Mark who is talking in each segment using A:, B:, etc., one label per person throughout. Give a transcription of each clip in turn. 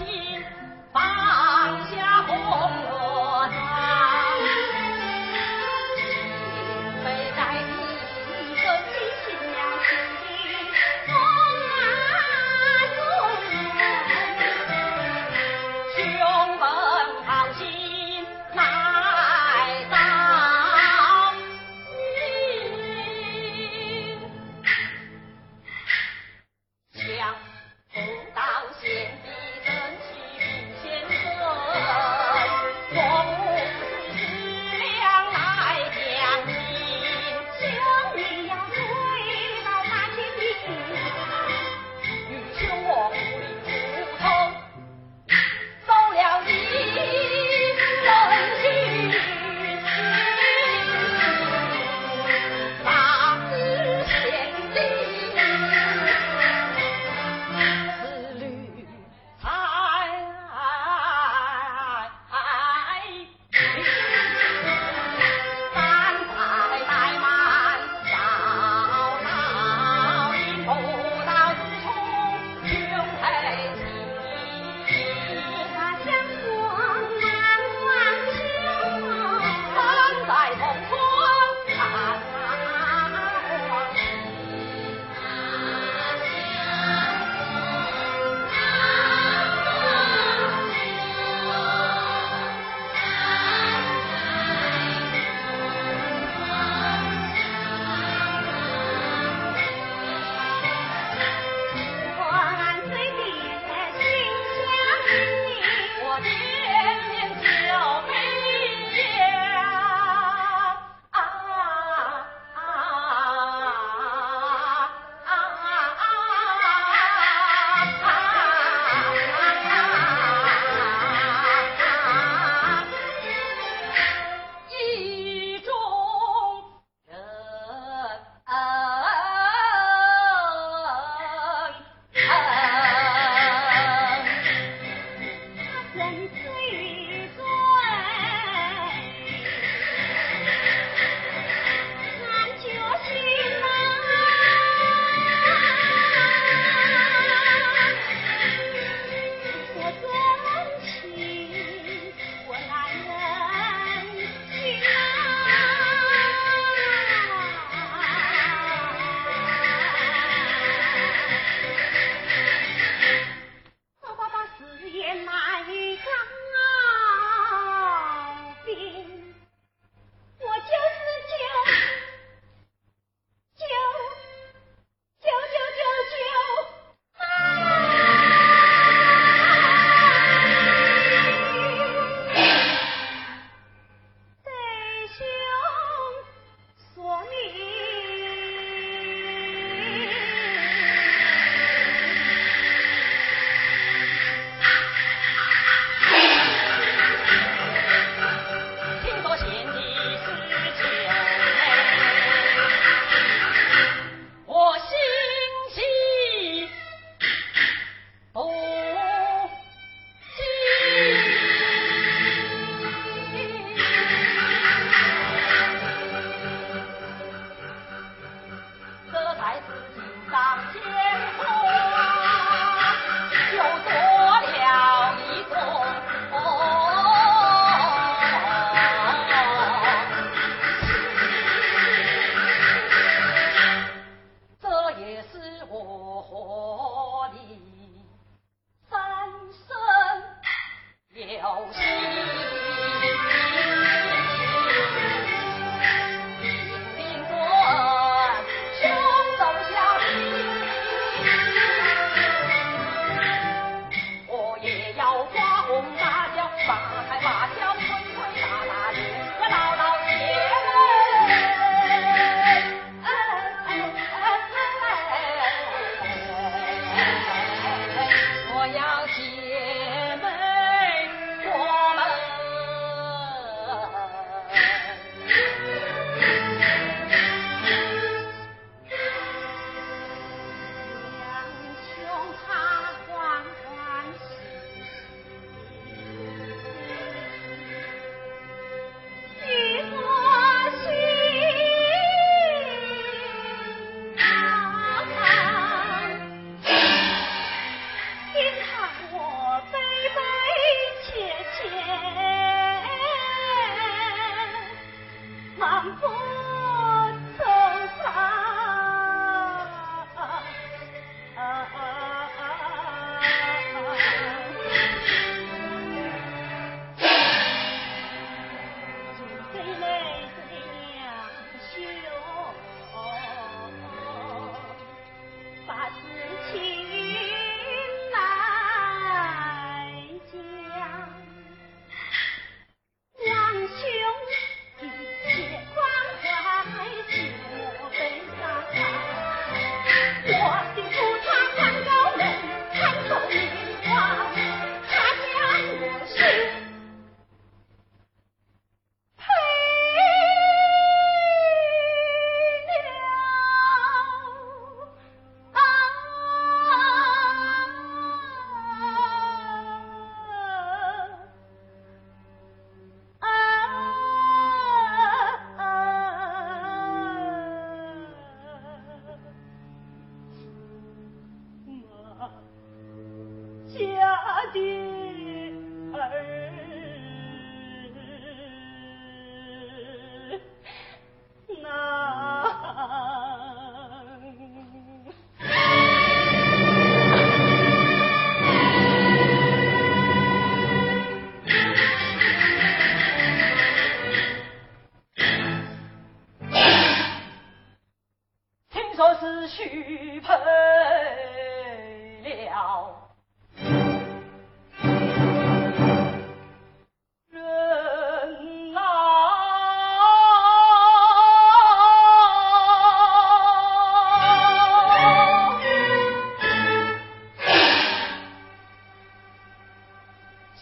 A: 我。morning.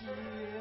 A: see